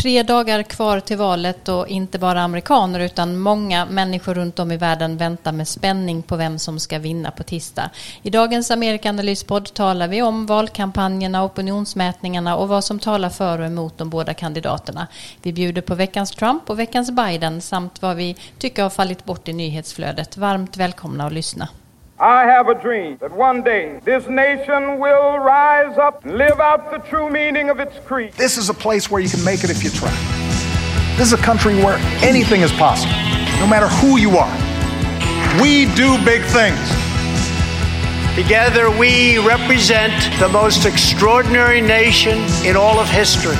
Tre dagar kvar till valet och inte bara amerikaner utan många människor runt om i världen väntar med spänning på vem som ska vinna på tisdag. I dagens Amerikanalyspodd talar vi om valkampanjerna, opinionsmätningarna och vad som talar för och emot de båda kandidaterna. Vi bjuder på veckans Trump och veckans Biden samt vad vi tycker har fallit bort i nyhetsflödet. Varmt välkomna att lyssna. I have a dream that one day this nation will rise up and live out the true meaning of its creed. This is a place where you can make it if you try. This is a country where anything is possible, no matter who you are. We do big things. Together, we represent the most extraordinary nation in all of history.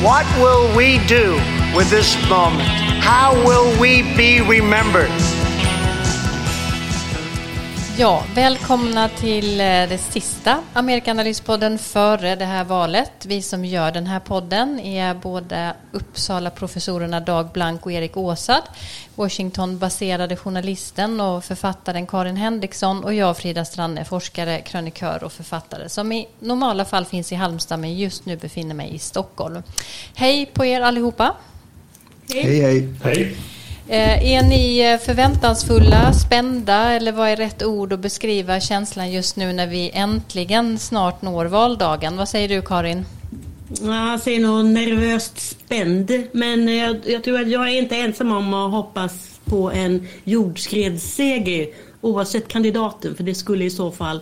What will we do with this moment? How will we be remembered? Ja, välkomna till eh, det sista Amerikanalyspodden före det här valet. Vi som gör den här podden är både Uppsala-professorerna Dag Blank och Erik Åsad, Washington-baserade journalisten och författaren Karin Henriksson och jag Frida Stranne, forskare, krönikör och författare som i normala fall finns i Halmstad men just nu befinner mig i Stockholm. Hej på er allihopa! Hej hej! Hej! Eh, Eh, är ni eh, förväntansfulla, spända eller vad är rätt ord att beskriva känslan just nu när vi äntligen snart når valdagen? Vad säger du Karin? Jag säger nog nervöst spänd. Men jag, jag, tror att jag är inte ensam om att hoppas på en jordskredsseger oavsett kandidaten. För det skulle i så fall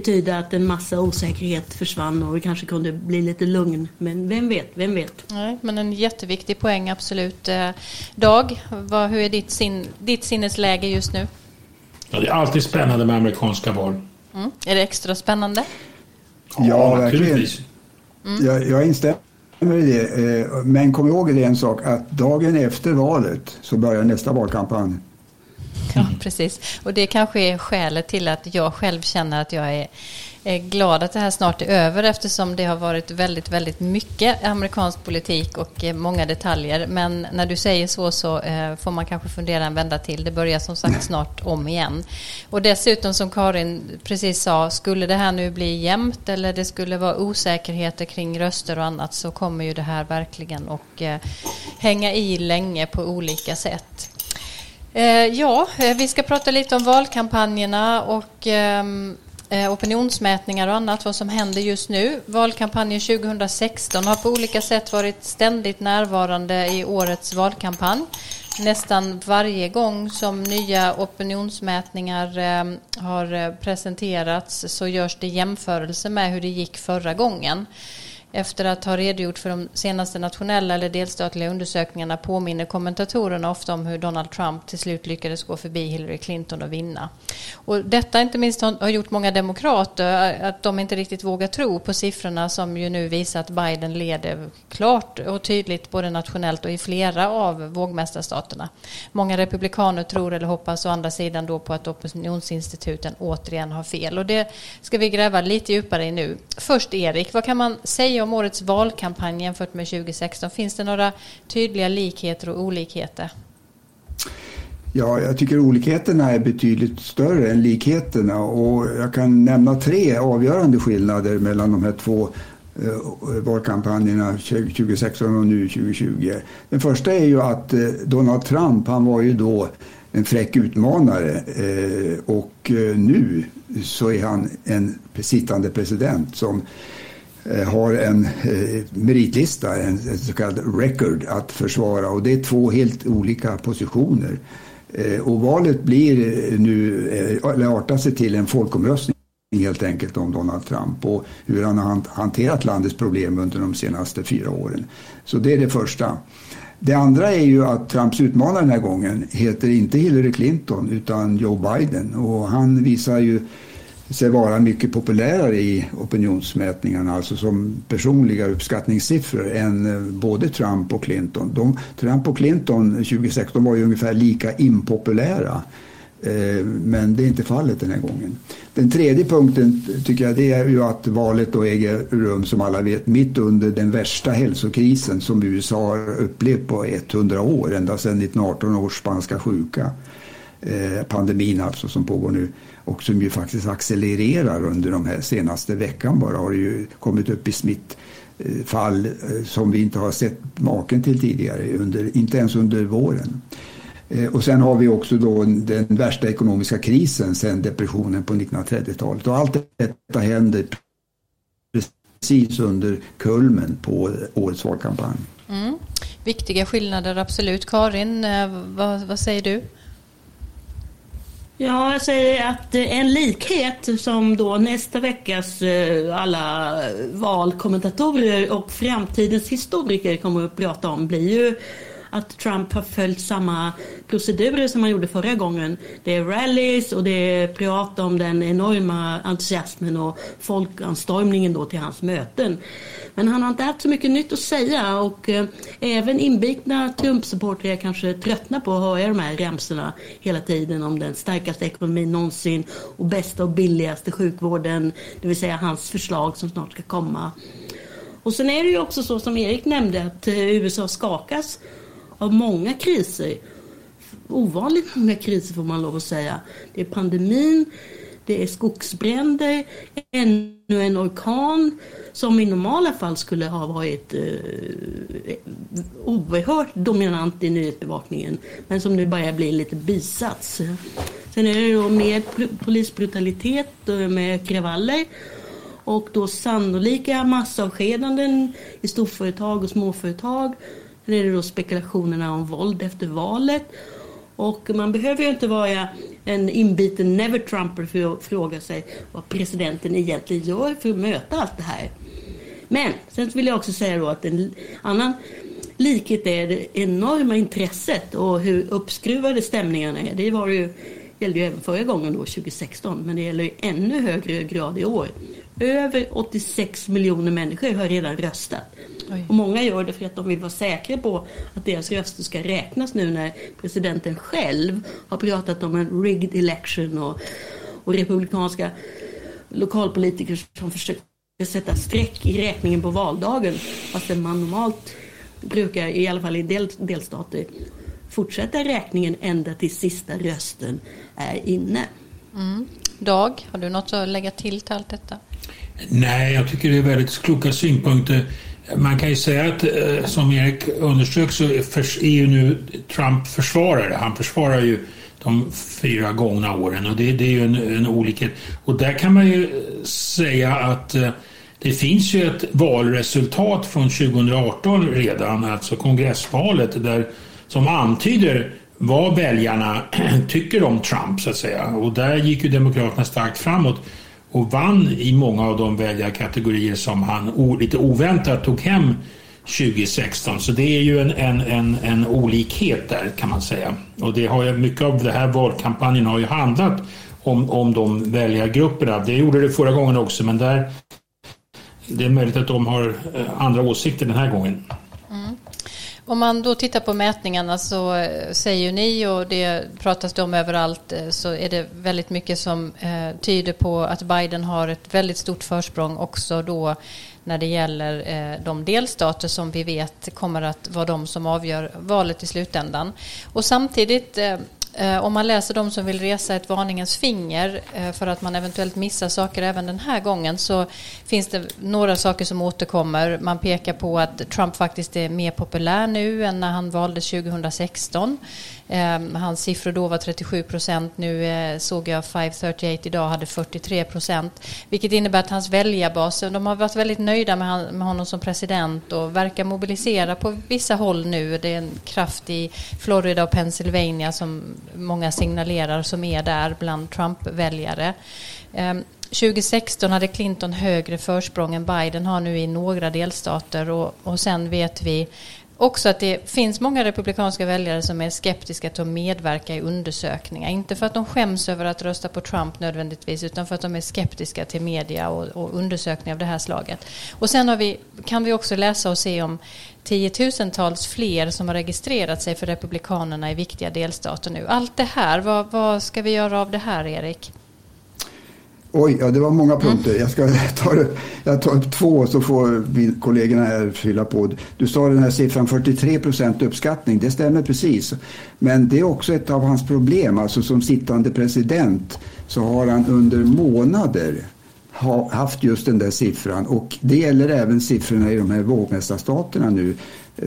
betyda att en massa osäkerhet försvann och vi kanske kunde bli lite lugn. Men vem vet, vem vet? Nej, men en jätteviktig poäng, absolut. Eh, Dag, vad, hur är ditt, sin, ditt sinnesläge just nu? Ja, det är alltid spännande med amerikanska val. Mm. Är det extra spännande? Ja, verkligen. naturligtvis. Jag, jag instämmer i det. eh, Men kom ihåg det en sak att dagen efter valet så börjar nästa valkampanj. Ja, precis. Och det kanske är skälet till att jag själv känner att jag är, är glad att det här snart är över eftersom det har varit väldigt, väldigt mycket amerikansk politik och eh, många detaljer. Men när du säger så så eh, får man kanske fundera en vända till. Det börjar som sagt snart om igen. Och dessutom som Karin precis sa, skulle det här nu bli jämnt eller det skulle vara osäkerheter kring röster och annat så kommer ju det här verkligen att eh, hänga i länge på olika sätt. Eh, ja, eh, vi ska prata lite om valkampanjerna och ehm, eh, opinionsmätningar och annat, vad som händer just nu. Valkampanjen 2016 har på olika sätt varit ständigt närvarande i årets valkampanj. Nästan varje gång som nya opinionsmätningar ehm, har presenterats så görs det jämförelse med hur det gick förra gången. Efter att ha redogjort för de senaste nationella eller delstatliga undersökningarna påminner kommentatorerna ofta om hur Donald Trump till slut lyckades gå förbi Hillary Clinton och vinna. Och detta inte minst har har gjort många demokrater eh, att de inte riktigt vågar tro på siffrorna som ju nu visar att Biden leder klart och tydligt både nationellt och i flera av vågmästarstaterna. Många republikaner tror eller hoppas å andra sidan då på att opinionsinstituten återigen har fel. Och det ska vi gräva lite djupare i nu. Först Erik, vad kan man säga om årets valkampanj jämfört med 2016? Finns det några tydliga likheter och olikheter? Ja, jag tycker olikheterna är betydligt större än likheterna och jag kan nämna tre avgörande skillnader mellan de här två eh, valkampanjerna 2016 och nu 2020. Den första är ju att eh, Donald Trump, han var ju då en fräck utmanare eh, och nu så är han en sittande president som Eh, har en eh, meritlista, en, en så kallad record att försvara och det är två helt olika positioner. Eh, och valet blir nu, eller artar sig till en folkomröstning helt enkelt om Donald Trump och hur han har hanterat landets problem under de senaste fyra åren. Så det är det första. Det andra är ju att Trumps utmanare den här gången heter inte Hillary Clinton utan Joe Biden och han visar ju sig vara mycket populärare i opinionsmätningarna, alltså som personliga uppskattningssiffror än eh, både Trump och Clinton. De, Trump och Clinton 2016 var ju ungefär lika impopulära. Eh, men det är inte fallet den här gången. Den tredje punkten tycker jag det är ju att valet då äger rum som alla vet mitt under den värsta hälsokrisen som USA har upplevt på 100 år, ända sedan 1918 års spanska sjuka. Eh, Pandemin alltså som pågår nu och som ju faktiskt accelererar under de här senaste veckan bara har det ju kommit upp i smittfall fall som vi inte har sett maken till tidigare, under, inte ens under våren. Eh, och sen har vi också då den värsta ekonomiska krisen sedan depressionen på 1930-talet. Och allt detta händer precis under kulmen på årets valkampanj. Mm. Viktiga skillnader, absolut. Karin, eh, vad, vad säger du? Ja, jag säger att eh, en likhet som då nästa veckas eh, alla valkommentatorer och framtidens historiker kommer att prata om blir ju att Trump har följt samma procedurer som han gjorde förra gången. Det är rallies och det är prat om den enorma entusiasmen och folkanstormningen då till hans möten. Men han har inte haft så mycket nytt att säga och eh, även inbitna Trump-supportrar kanske tröttnar på att höra de här remsorna hela tiden om den starkaste ekonomin någonsin och bästa och billigaste sjukvården, det vill säga hans förslag som snart ska komma. Och sen är det ju också så som Erik nämnde att eh, USA skakas av många kriser. Ovanligt många kriser får man lov att säga. Det är pandemin, det är skogsbränder, ännu en orkan som i normala fall skulle ha varit eh, oerhört dominant i nyhetsbevakningen men som nu börjar bli lite bisats. Sen är det då mer polisbrutalitet eh, med kravaller och då sannolika massavskedanden i storföretag och småföretag. Sen är det då spekulationerna om våld efter valet och man behöver ju inte vara en inbiten never-trumper för att fråga sig vad presidenten egentligen gör för att möta allt det här. Men sen vill jag också säga då att en annan likhet är det enorma intresset och hur uppskruvade stämningarna är. Det var ju, gällde ju även förra gången då, 2016, men det gäller i ännu högre grad i år. Över 86 miljoner människor har redan röstat. Oj. Och många gör det för att de vill vara säkra på att deras röster ska räknas nu när presidenten själv har pratat om en rigged election och, och republikanska lokalpolitiker som försöker sätta streck i räkningen på valdagen fastän man normalt brukar, i alla fall i del, delstater, fortsätta räkningen ända till sista rösten är inne. Mm. Dag, har du något att lägga till till allt detta? Nej, jag tycker det är väldigt kloka synpunkter. Man kan ju säga att, eh, som Erik underströk, så är ju nu Trump försvarare. Han försvarar ju de fyra gångna åren och det, det är ju en, en olikhet. Och där kan man ju eh, säga att eh, det finns ju ett valresultat från 2018 redan, alltså kongressvalet, där, som antyder vad väljarna tycker om Trump så att säga. Och där gick ju Demokraterna starkt framåt och vann i många av de väljarkategorier som han lite oväntat tog hem 2016. Så det är ju en, en, en, en olikhet där kan man säga. Och det har ju, mycket av den här valkampanjen har ju handlat om, om de väljargrupperna. Det gjorde det förra gången också men där det är möjligt att de har eh, andra åsikter den här gången. Mm. Om man då tittar på mätningarna så eh, säger säger ni och det pratas det om överallt eh, så är det väldigt mycket som eh, tyder på att Biden har ett väldigt stort försprång också då när det gäller de delstater som vi vet kommer att vara de som avgör valet i slutändan. Och samtidigt Eh, om man läser de som vill resa ett varningens finger eh, för att man eventuellt missar saker även den här gången så finns det några saker som återkommer. Man pekar på att Trump faktiskt är mer populär nu än när han valdes 2016. Ehm, hans siffror då var 37 procent. Nu eh, såg jag 538 idag hade 43 procent. Vilket innebär att hans väljarbas, de har varit väldigt nöjda med, honom som president och verkar mobilisera på vissa håll nu. Det är en kraft i Florida och Pennsylvania som många signalerar som är där bland Trump-väljare. Ehm, 2016 hade Clinton högre försprång än Biden har nu i några delstater och, och sen vet vi också att det finns många republikanska väljare som är skeptiska till att medverka i undersökningar. Inte för att de skäms över att rösta på Trump nödvändigtvis utan för att de är skeptiska till media och, och undersökningar av det här slaget. Och sen vi, kan vi också läsa och se om tiotusentals fler som har registrerat sig för Republikanerna i viktiga delstater nu. Allt det här, vad, vad ska vi göra av det här Erik? Oj, ja, det var många punkter. Mm. Jag ska ta, jag tar upp två så får kollegorna här fylla på. Du sa den här siffran 43 procent uppskattning. Det stämmer precis. Men det är också ett av hans problem. Alltså som sittande president så har han under månader ha, haft just den där siffran och det gäller även siffrorna i de här vågmästarstaterna nu.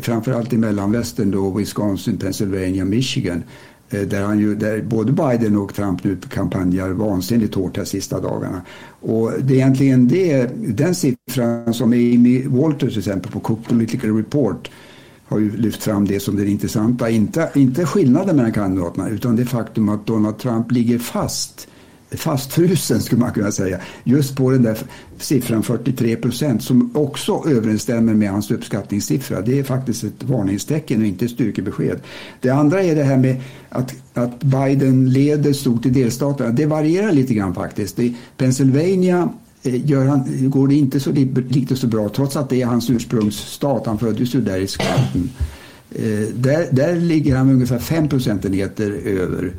Framförallt i mellanvästern då, Wisconsin, Pennsylvania, Michigan. Eh, där, han ju, där både Biden och Trump nu kampanjar vansinnigt hårt de sista dagarna. Och det är egentligen det, den siffran som Amy Walter till exempel på Cook Political Report har ju lyft fram det som det intressanta. Inte, inte skillnaden mellan kandidaterna utan det faktum att Donald Trump ligger fast fastfrusen skulle man kunna säga. Just på den där siffran 43 procent som också överensstämmer med hans uppskattningssiffra. Det är faktiskt ett varningstecken och inte ett styrkebesked. Det andra är det här med att, att Biden leder stort i delstaterna. Det varierar lite grann faktiskt. I Pennsylvania eh, gör han, går det inte så lite så bra trots att det är hans ursprungsstat. Han föddes ju där i skatten. Eh, där, där ligger han ungefär 5 procentenheter över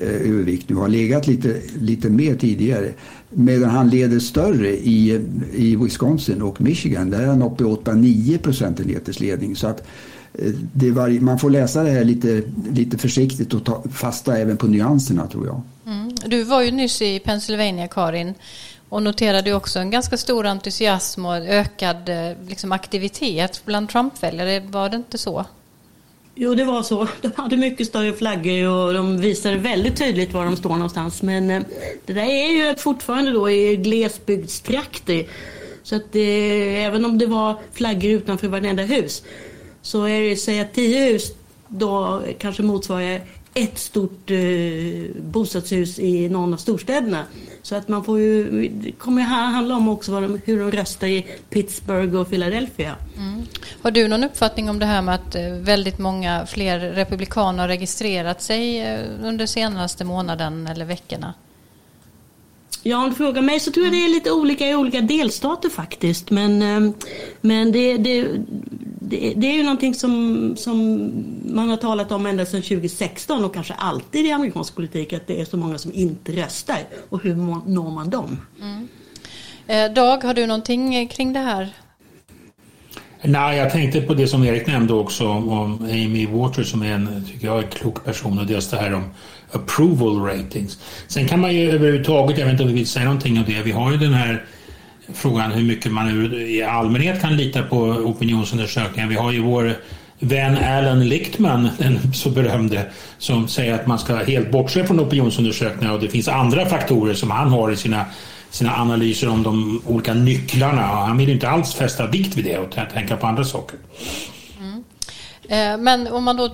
Eh, övervikt nu har legat lite, lite mer tidigare. Medan han leder större i, i Wisconsin och Michigan. Där är han uppe i 8-9 procentenheters ledning. Så att eh, det var, man får läsa det här lite, lite försiktigt och ta fasta även på nyanserna tror jag. Mm. Du var ju nyss i Pennsylvania Karin och noterade också en ganska stor entusiasm och ökad eh, liksom, aktivitet bland Trump-väljare. Var det inte så? Jo, det var så. De hade mycket större flaggor och de visade väldigt tydligt var de står någonstans. Men eh, det där är ju fortfarande då i glesbygdstrakter. Så att det, även om det var flaggor utanför varenda hus så är det, säg att tio hus då kanske motsvarar ett stort eh, bostadshus i någon av storstäderna. Så att man får ju, det kommer ju handla om också de, hur de röstar i Pittsburgh och Philadelphia. Mm. Har du någon uppfattning om det här med att eh, väldigt många fler republikaner har registrerat sig eh, under senaste månaden eller veckorna? Ja, om du frågar mig så tror jag det är lite olika i olika delstater faktiskt. Men, eh, men det, det, det, det, är ju någonting som, som man har talat om ända sedan 2016 och kanske alltid i amerikansk politik att det är så många som inte röstar. Och hur når man dem? Mm. Eh, Dag, har du någonting kring det här? Nej, jag tänkte på det som Erik nämnde också om Amy Waters som är en, tycker jag, en klok person och dels det här om approval ratings. Sen kan man ju överhuvudtaget, jag vet inte om vi vill säga någonting om det, vi har ju den här frågan hur mycket man i allmänhet kan lita på opinionsundersökningar. Vi har ju vår vän Alan Lichtman, den så berömde, som säger att man ska helt bortse från opinionsundersökningar och det finns andra faktorer som han har i sina, sina analyser om de olika nycklarna. Han vill inte alls fästa vikt vid det och tänka på andra saker. Mm. Eh, men om man då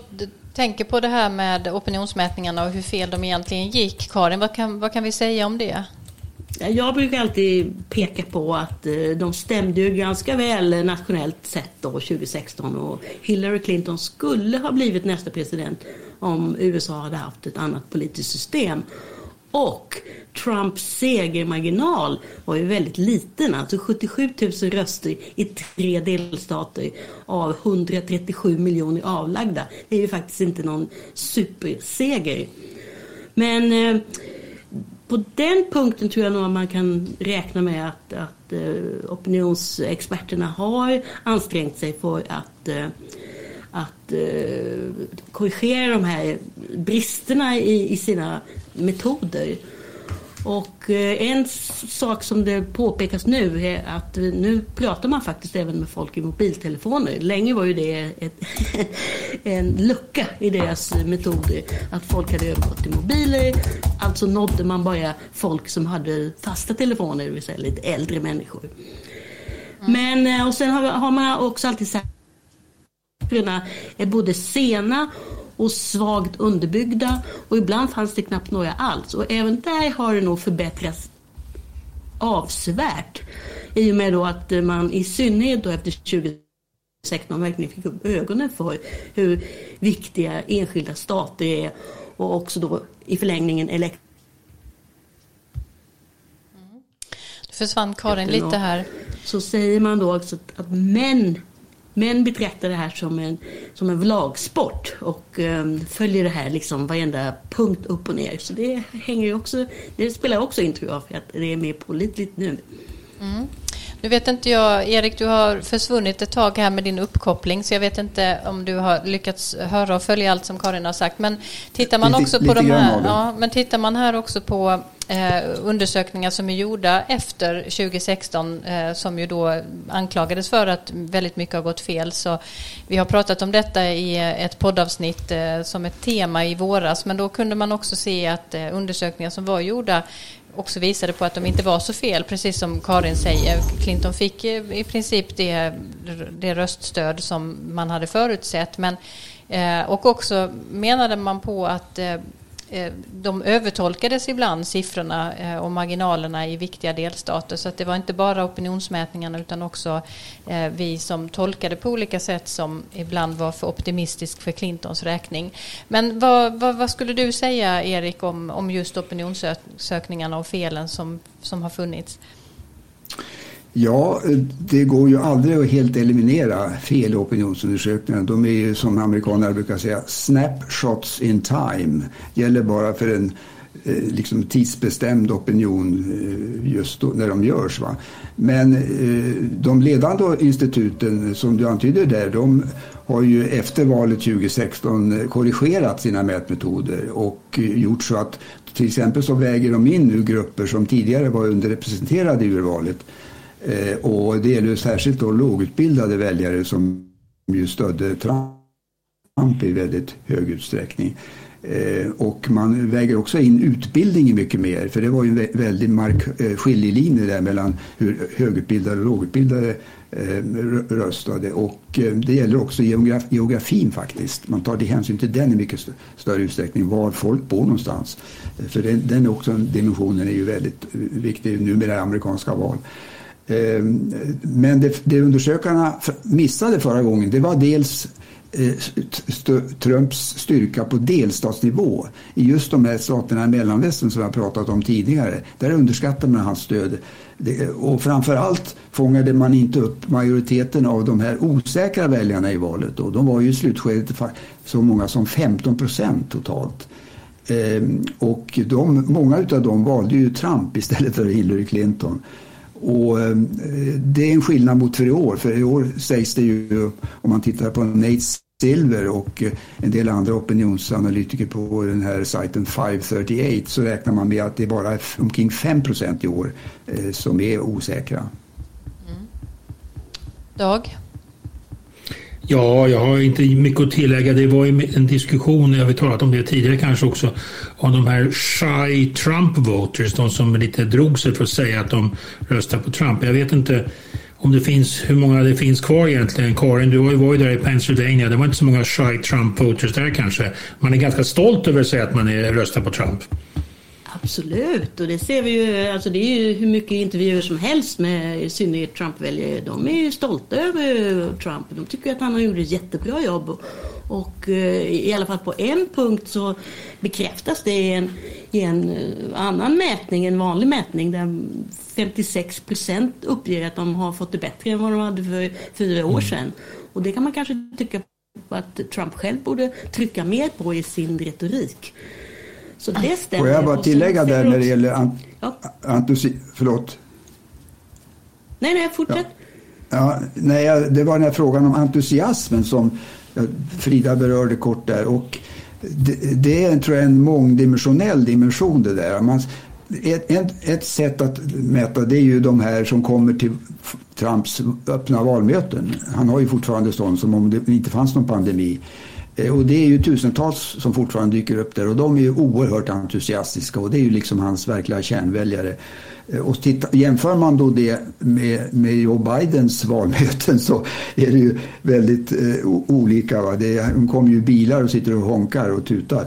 tänker på det här med opinionsmätningarna och hur fel de egentligen gick. Karin, vad kan, vad kan vi säga om det? Jag brukar alltid peka på att eh, de stämde ju ganska väl nationellt sett då 2016 och Hillary Clinton skulle ha blivit nästa president om USA hade haft ett annat politiskt system. Och Trumps segermarginal var ju väldigt liten, alltså 77 000 röster i tre delstater av 137 miljoner avlagda. Det är ju faktiskt inte någon superseger. Men eh, på den punkten tror jag nog att man kan räkna med att, att eh, opinionsexperterna har ansträngt sig för att eh, att eh, korrigera de här bristerna i, i sina metoder. Och eh, en sak som det påpekas nu är att nu pratar man faktiskt även med folk i mobiltelefoner. Länge var ju det ett, en lucka i deras metoder. Att folk hade övergått till mobiler. Alltså nådde man bara folk som hade fasta telefoner, det vill säga lite äldre människor. Mm. Men, eh, och sen har, har man också alltid sagt att är både sena och svagt underbyggda och ibland fanns det knappt några alls. Och även där har det nog förbättrats avsevärt. I och med då att man i synnerhet då efter 2016 verkligen fick upp ögonen för hur viktiga enskilda stater är och också då i förlängningen elekt mm. försvann Karin lite här. Så säger man då också att män Män betraktar det här som en, som en vlagsport och um, följer det här liksom varenda punkt upp och ner. Så det hänger också, det spelar också in tror jag för att det är mer pålitligt nu. Mm. Nu vet inte jag, Erik, du har försvunnit ett tag här med din uppkoppling så jag vet inte om du har lyckats höra och följa allt som Karin har sagt. Men tittar man också på de här, ja, men tittar man här också på eh, undersökningar som är gjorda efter 2016 eh, som ju då anklagades för att väldigt mycket har gått fel. Så vi har pratat om detta i eh, ett poddavsnitt eh, som ett tema i våras men då kunde man också se att eh, undersökningar som var gjorda också visade på att de inte var så fel, precis som Karin säger. Clinton fick eh, i princip det, det röststöd som man hade förutsett. Men, eh, och också menade man på att Eh, de övertolkades ibland siffrorna eh, och marginalerna i viktiga delstater. Så att det var inte bara opinionsmätningarna utan också eh, vi som tolkade på olika sätt som ibland var för optimistisk för Clintons räkning. Men vad, vad, vad skulle du säga Erik om, om just opinionssökningarna och felen som, som har funnits? Ja, det går ju aldrig att helt eliminera fel i opinionsundersökningar. De är ju som amerikaner brukar säga snapshots in time. Gäller bara för en eh, liksom tidsbestämd opinion eh, just då, när de görs. Va? Men eh, de ledande instituten som du antyder där, de har ju efter valet 2016 korrigerat sina mätmetoder och gjort så att till exempel så väger de in nu grupper som tidigare var underrepresenterade i urvalet Eh, och det gäller särskilt då lågutbildade väljare som ju stödde Trump i väldigt hög utsträckning. Eh, och man väger också in utbildning mycket mer för det var ju en väldig mark, eh, skiljelinje där mellan hur högutbildade och lågutbildade eh, röstade. Och eh, det gäller också geograf, geografin faktiskt. Man tar hänsyn till den i mycket st större utsträckning, var folk bor någonstans. Eh, för den, den också, dimensionen är ju väldigt eh, viktig numera i amerikanska val. Ehm, men det, det undersökarna missade förra gången det var dels eh, Trumps styrka på delstatsnivå i just de här staterna i Mellanvästern som jag pratat om tidigare. Där underskattade man hans stöd. och framförallt fångade man inte upp majoriteten av de här osäkra väljarna i valet. Då. De var ju i slutskedet så många som 15 procent totalt. Ehm, och de, många av dem valde ju Trump istället för Hillary Clinton. Och eh, det är en skillnad mot för i år. För i år sägs det ju, om man tittar på Nate Silver och eh, en del andra opinionsanalytiker på den här sajten 538 så räknar man med att det är bara omkring 5 i år eh, som är osäkra. Mm. Dag? Ja, jag har inte mycket att tillägga. Det var ju en diskussion, jag har talat om det tidigare kanske också, om de här shy Trump voters, de som lite drog sig för att säga att de röstar på Trump. Jag vet inte om det finns, hur många det finns kvar egentligen. Karin, du var ju där i Pennsylvania. Det var inte så många shy Trump voters där kanske. Man är ganska stolt över att säga att man är, röstar på Trump. Absolut, och det ser vi ju. Alltså det är ju hur mycket intervjuer som helst med i synnerhet Trump-väljare. De är ju stolta över Trump. De tycker att han har gjort ett jättebra jobb. Och eh, i alla fall på en punkt så bekräftas det i en, i en eh, annan mätning, en vanlig mätning där 56 procent uppger att de har fått det bättre än vad de hade för fyra år sedan. Och det kan man kanske tycka att Trump själv borde trycka mer på i sin retorik. Så det stämmer. Får jag bara tillägga där när det gäller ant ja. entusi... Förlåt. Nej, nej, fortsätt. Ja. ja nej, det var den här frågan om entusiasmen som Frida berörde kort där. Och det, det är tror jag, en mångdimensionell dimension det där. Man, ett, ett, ett, sätt att mäta det är ju de här som kommer till Trumps öppna valmöten. Han har ju fortfarande sånt som om det inte fanns någon pandemi. Eh, och det är ju tusentals som fortfarande dyker upp där och de är ju oerhört entusiastiska och det är ju liksom hans verkliga kärnväljare. Eh, och titta, jämför man då det med, med Joe Bidens valmöten så är det ju väldigt eh, olika. Va? Det, de kommer ju bilar och sitter och honkar och tutar.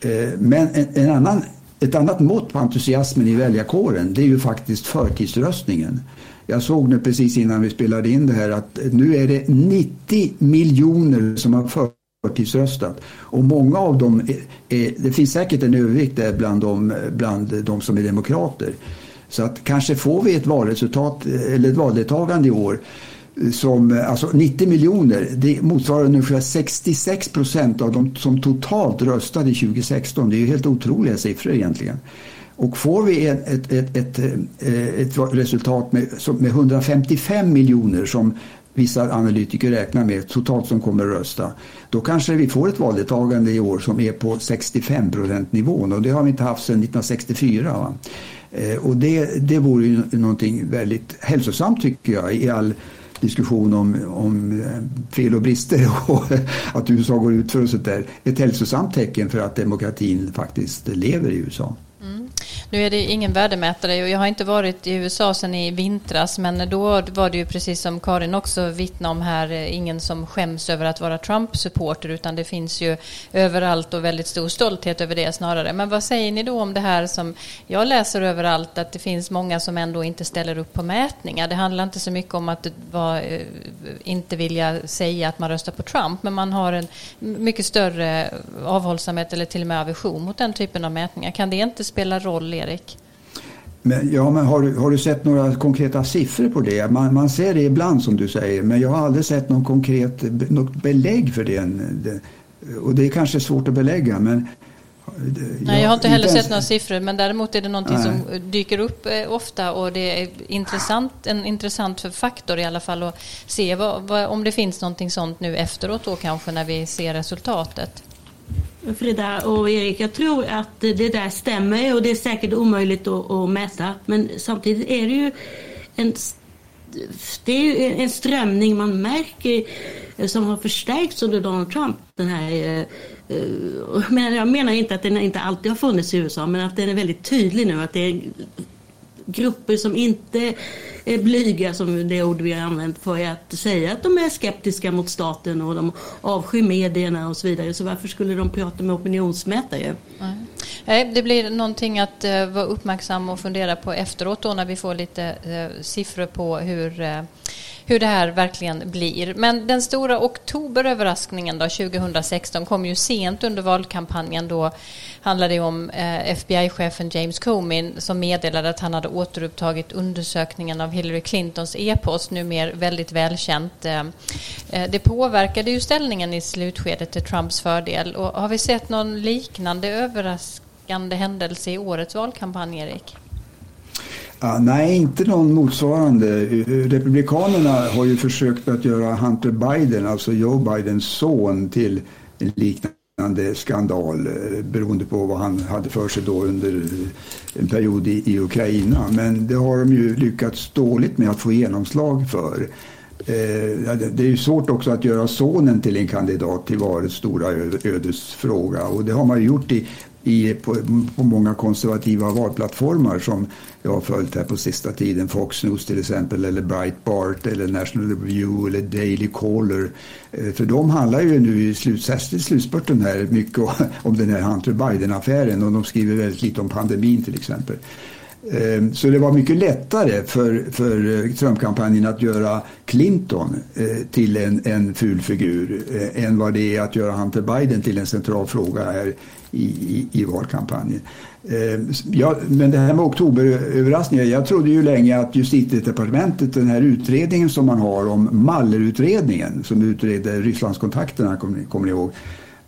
Eh, men en, en, annan, ett annat mått på entusiasmen i väljarkåren det är ju faktiskt förtidsröstningen. Jag såg nu precis innan vi spelade in det här att nu är det 90 miljoner som har för förtidsröstat. Och många av dem, är, är, det finns säkert en övervikt där bland de, bland de som är demokrater. Så att kanske får vi ett valresultat eller ett valdeltagande i år som, alltså 90 miljoner, det motsvarar ungefär 66 procent av de som totalt röstade 2016. Det är ju helt otroliga siffror egentligen. Och får vi ett, ett, ett, ett, ett resultat med, med 155 miljoner som vissa analytiker räknar med totalt som kommer att rösta, då kanske vi får ett valdeltagande i år som är på 65 procent nivån och det har vi inte haft sedan 1964. Va? Eh, och det, det vore ju någonting väldigt hälsosamt tycker jag i all diskussion om, om eh, fel och brister och att USA går ut för och sånt där. Ett hälsosamt tecken för att demokratin faktiskt lever i USA. Nu är det ingen värdemätare och jag har inte varit i USA sedan i vintras men då var det ju precis som Karin också vittnade om här, eh, ingen som skäms över att vara Trump-supporter utan det finns ju överallt och väldigt stor stolthet över det snarare. Men vad säger ni då om det här som jag läser överallt att det finns många som ändå inte ställer upp på mätningar. Det handlar inte så mycket om att var, eh, inte vilja säga att man röstar på Trump men man har en mycket större avhållsamhet eller till och med aversion mot den typen av mätningar. Kan det inte spela roll Erik? Men, ja, men har, har du sett några konkreta siffror på det? Man, man ser det ibland som du säger, men jag har aldrig sett någon konkret, något belägg för det. och det är kanske svårt att belägga, men Nej, jag har inte heller inte ens... sett några siffror, men däremot är det någonting Nej. som dyker upp eh, ofta och det är intressant, en intressant faktor i alla fall att se vad, vad, om det finns någonting sånt nu efteråt då kanske när vi ser resultatet. Frida och Erik, jag tror att det där stämmer och det är säkert omöjligt att, att mäta. Men samtidigt är det ju en, det är ju en strömning man märker som har förstärkts under Donald Trump. Den här, eh, eh, men jag menar inte att den inte alltid har funnits i USA, men att den är väldigt tydlig nu. Att det är grupper som inte är blyga, som det ord vi har använt för att säga att de är skeptiska mot staten och de avskyr medierna och så vidare. Så varför skulle de prata med opinionsmätare? Nej, Nej, det blir någonting att uh, vara uppmärksam och fundera på efteråt då när vi får lite uh, siffror på hur uh, hur det här verkligen blir. Men den stora oktoberöverraskningen då, 2016 kom ju sent under valkampanjen. Då handlade det om FBI-chefen James Comey som meddelade att han hade återupptagit undersökningen av Hillary Clintons e-post, numera väldigt välkänt. Det påverkade ju ställningen i slutskedet till Trumps fördel. Och har vi sett någon liknande överraskning överraskande händelse i årets valkampanj, Erik? Ja, nej, inte någon motsvarande. Republikanerna har ju försökt att göra Hunter Biden, alltså Joe Bidens son, till en liknande skandal eh, beroende på vad han hade för sig då under en period i, i Ukraina. Men det har de ju lyckats dåligt med att få genomslag för. Eh, det är ju svårt också att göra sonen till en kandidat till valets stora ödesfråga och det har man ju gjort i i, på, på, många konservativa valplattformar som jag har följt här på sista tiden. Fox News till exempel eller Breitbart eller National Review eller Daily Caller. Eh, för de handlar ju nu i slutspurten här mycket om den här Hunter Biden-affären och de skriver väldigt lite om pandemin till exempel. Eh, så det var mycket lättare för, för eh, Trump-kampanjen att göra Clinton till en, en ful figur än vad det är att göra Hunter Biden till en central fråga här i, i, i valkampanjen. Eh, ja, men det här med oktoberöverraskningar. Jag trodde ju länge att justitiedepartementet, den här utredningen som man har om Mallerutredningen som utreder Rysslandskontakterna, kommer, kommer ni ihåg,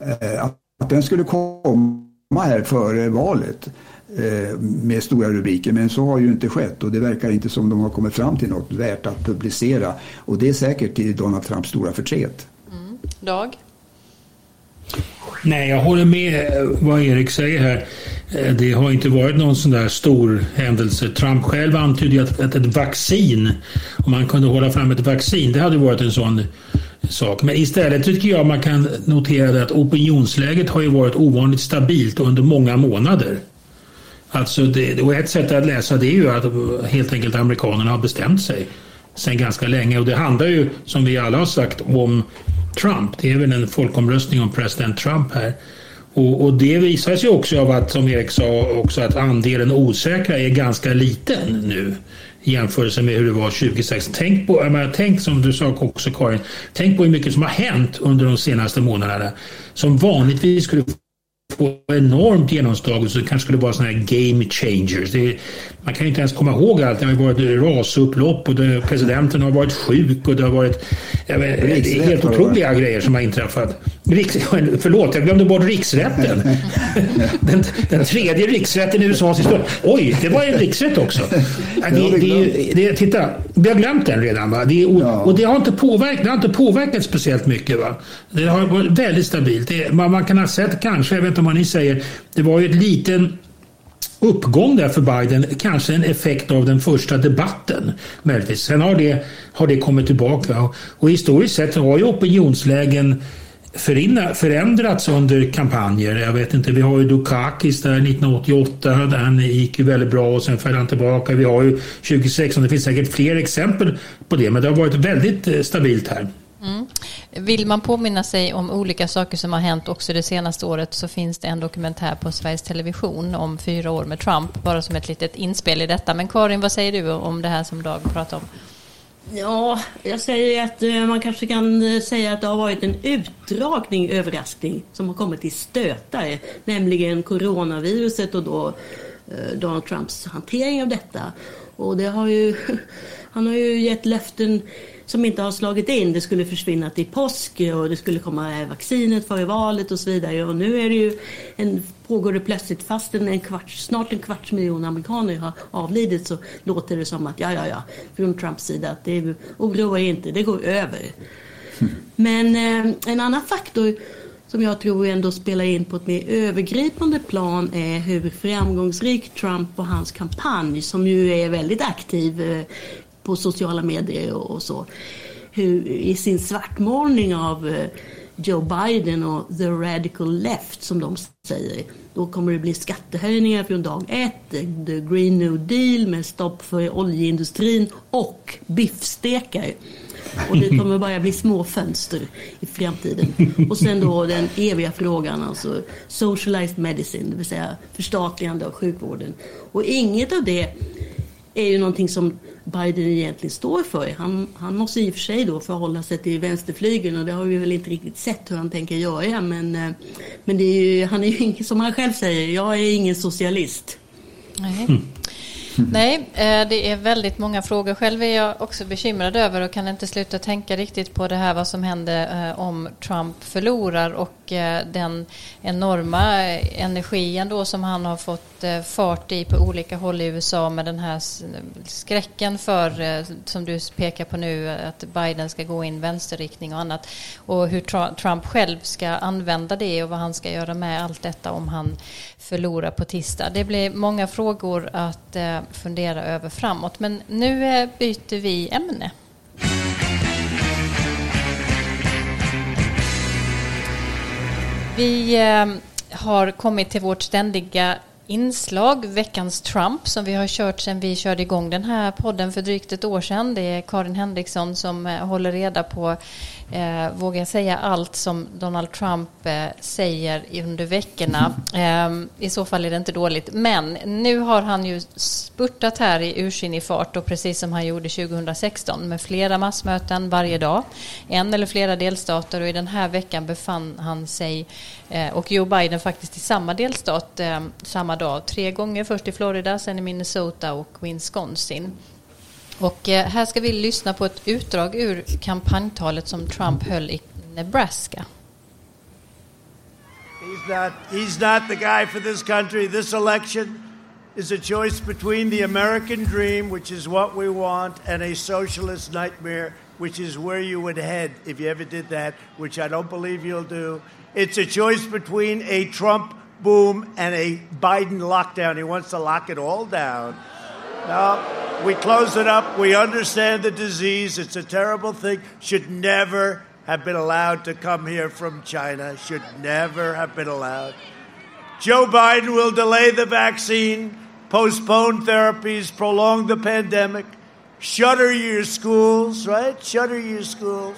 eh, att, att den skulle komma här före valet eh, med stora rubriker. Men så har ju inte skett och det verkar inte som de har kommit fram till något värt att publicera. Och det är säkert till Donald Trumps stora förtret. Mm. Dag? Nej, jag håller med vad Erik säger här. Eh, det har inte varit någon sån där stor händelse. Trump själv antydde att, att ett vaccin, om man kunde hålla fram ett vaccin, det hade varit en sån sak. Men istället tycker jag man kan notera att opinionsläget har ju varit ovanligt stabilt under många månader. Alltså det, och ett sätt att läsa det är ju att helt enkelt amerikanerna har bestämt sig sedan ganska länge och det handlar ju som vi alla har sagt om Trump. Det är väl en folkomröstning om president Trump här. Och, och, det visar sig också av att, som Erik sa, också att andelen osäkra är ganska liten nu i jämförelse med hur det var 2006. Tänk på, jag menar, tänk som du sa också Karin, tänk på hur mycket som har hänt under de senaste månaderna som vanligtvis skulle få enormt genomslag och så kanske skulle vara sådana här game changers. Det, man kan ju inte ens komma ihåg allt. Det har varit rasupplopp och det, presidenten har varit sjuk och det har varit... Vet, helt otroliga grejer som har inträffat. Riks, förlåt, jag glömde bort riksrätten. Den, den tredje riksrätten i USAs historia. Oj, det var en riksrätt också. Det, det, det, titta, vi har glömt den redan. Va? Det, och, och det har inte påverkat, det har inte påverkat speciellt mycket. Va? Det har varit väldigt stabilt. Man, man kan ha sett kanske, jag vet inte vad ni säger, det var ju ett liten uppgång där för Biden, kanske en effekt av den första debatten. Möjligtvis. Sen har det, har det kommit tillbaka. Och historiskt sett har ju opinionslägen förändrats under kampanjer. Jag vet inte, vi har ju Dukakis där 1988, där han gick ju väldigt bra och sen föll han tillbaka. Vi har ju 2016, det finns säkert fler exempel på det, men det har varit väldigt eh, stabilt här. Mm. Vill man påminna sig om olika saker som har hänt också det senaste året så finns det en dokumentär på Sveriges Television om fyra år med Trump, bara som ett litet inspel i detta. Men Karin, vad säger du om det här som Dag pratar om? Ja, jag säger att eh, man kanske kan eh, säga att det har varit en utdragning överraskning som har kommit i stötar, nämligen coronaviruset och då eh, Donald Trumps hantering av detta. Och det har ju, han har ju gett löften som inte har slagit in. Det skulle försvinna till påsk och det skulle komma vaccinet före valet och så vidare. Och nu är det ju en, pågår det plötsligt, fastän en kvarts, snart en kvarts miljon amerikaner har avlidit så låter det som att ja, ja, ja, från Trumps sida att det är, oroa er inte, det går över. Men eh, en annan faktor som jag tror ändå spelar in på ett mer övergripande plan är hur framgångsrik Trump och hans kampanj, som ju är väldigt aktiv eh, på sociala medier och, så. Hur, I sin svartmålning av eh, Joe Biden och the radical left som de säger. Då kommer det bli skattehöjningar från dag ett, eh, the green new deal med stopp för oljeindustrin och biffstekar. Och det kommer bara bli små fönster i framtiden. Och sen då den eviga frågan, alltså socialized medicine, det vill säga förstatligande av sjukvården. Och inget av det är ju någonting som Biden egentligen står för. Han, han måste i och för sig då förhålla sig till vänsterflygeln och det har vi väl inte riktigt sett hur han tänker göra. Men, eh, men det är ju, han är ju ingen, som han själv säger, jag är ingen socialist. Nej. Mm. Nej, eh, det är väldigt många frågor. Själv är jag också bekymrad över och kan inte sluta tänka riktigt på det här vad som händer eh, om Trump förlorar och Eh, den enorma energin då som han har fått eh, fart i på olika håll i USA med den här skräcken för, eh, som du pekar på nu, att Biden ska gå in vänsterriktning och annat. Och hur Trump själv ska använda det och vad han ska göra med allt detta om han förlorar på tisdag. Det blir många frågor att fundera över framåt. Men nu byter vi ämne. Vi eh, har kommit till vårt ständiga inslag, veckans Trump, som vi har kört sedan vi körde igång den här podden för drygt ett år sedan. Det är Karin Henriksson som eh, håller reda på eh, vågar jag säga allt som Donald Trump eh, säger under veckorna. Eh, I så fall är det inte dåligt. Men nu har han ju spurtat här i ursinnig fart och precis som han gjorde 2016 med flera massmöten varje dag. En eller flera delstater och i den här veckan befann han sig eh, och Joe Biden faktiskt i samma delstat eh, samma dag. Tre gånger, först i Florida, sen i Minnesota och Wisconsin. Och eh, här ska vi lyssna på ett utdrag ur kampanjtalet som Trump höll i Nebraska. He's not, he's not the guy for this country. This election is a choice between the American dream, which is what we want, and a socialist nightmare, which is where you would head if you ever did that, which I don't believe you'll do. It's a choice between a Trump boom and a Biden lockdown. He wants to lock it all down. No, we close it up. We understand the disease. It's a terrible thing. Should never have been allowed to come here from China. Should never have been allowed. Joe Biden will delay the vaccine, postpone therapies, prolong the pandemic, shutter your schools, right? Shutter your schools,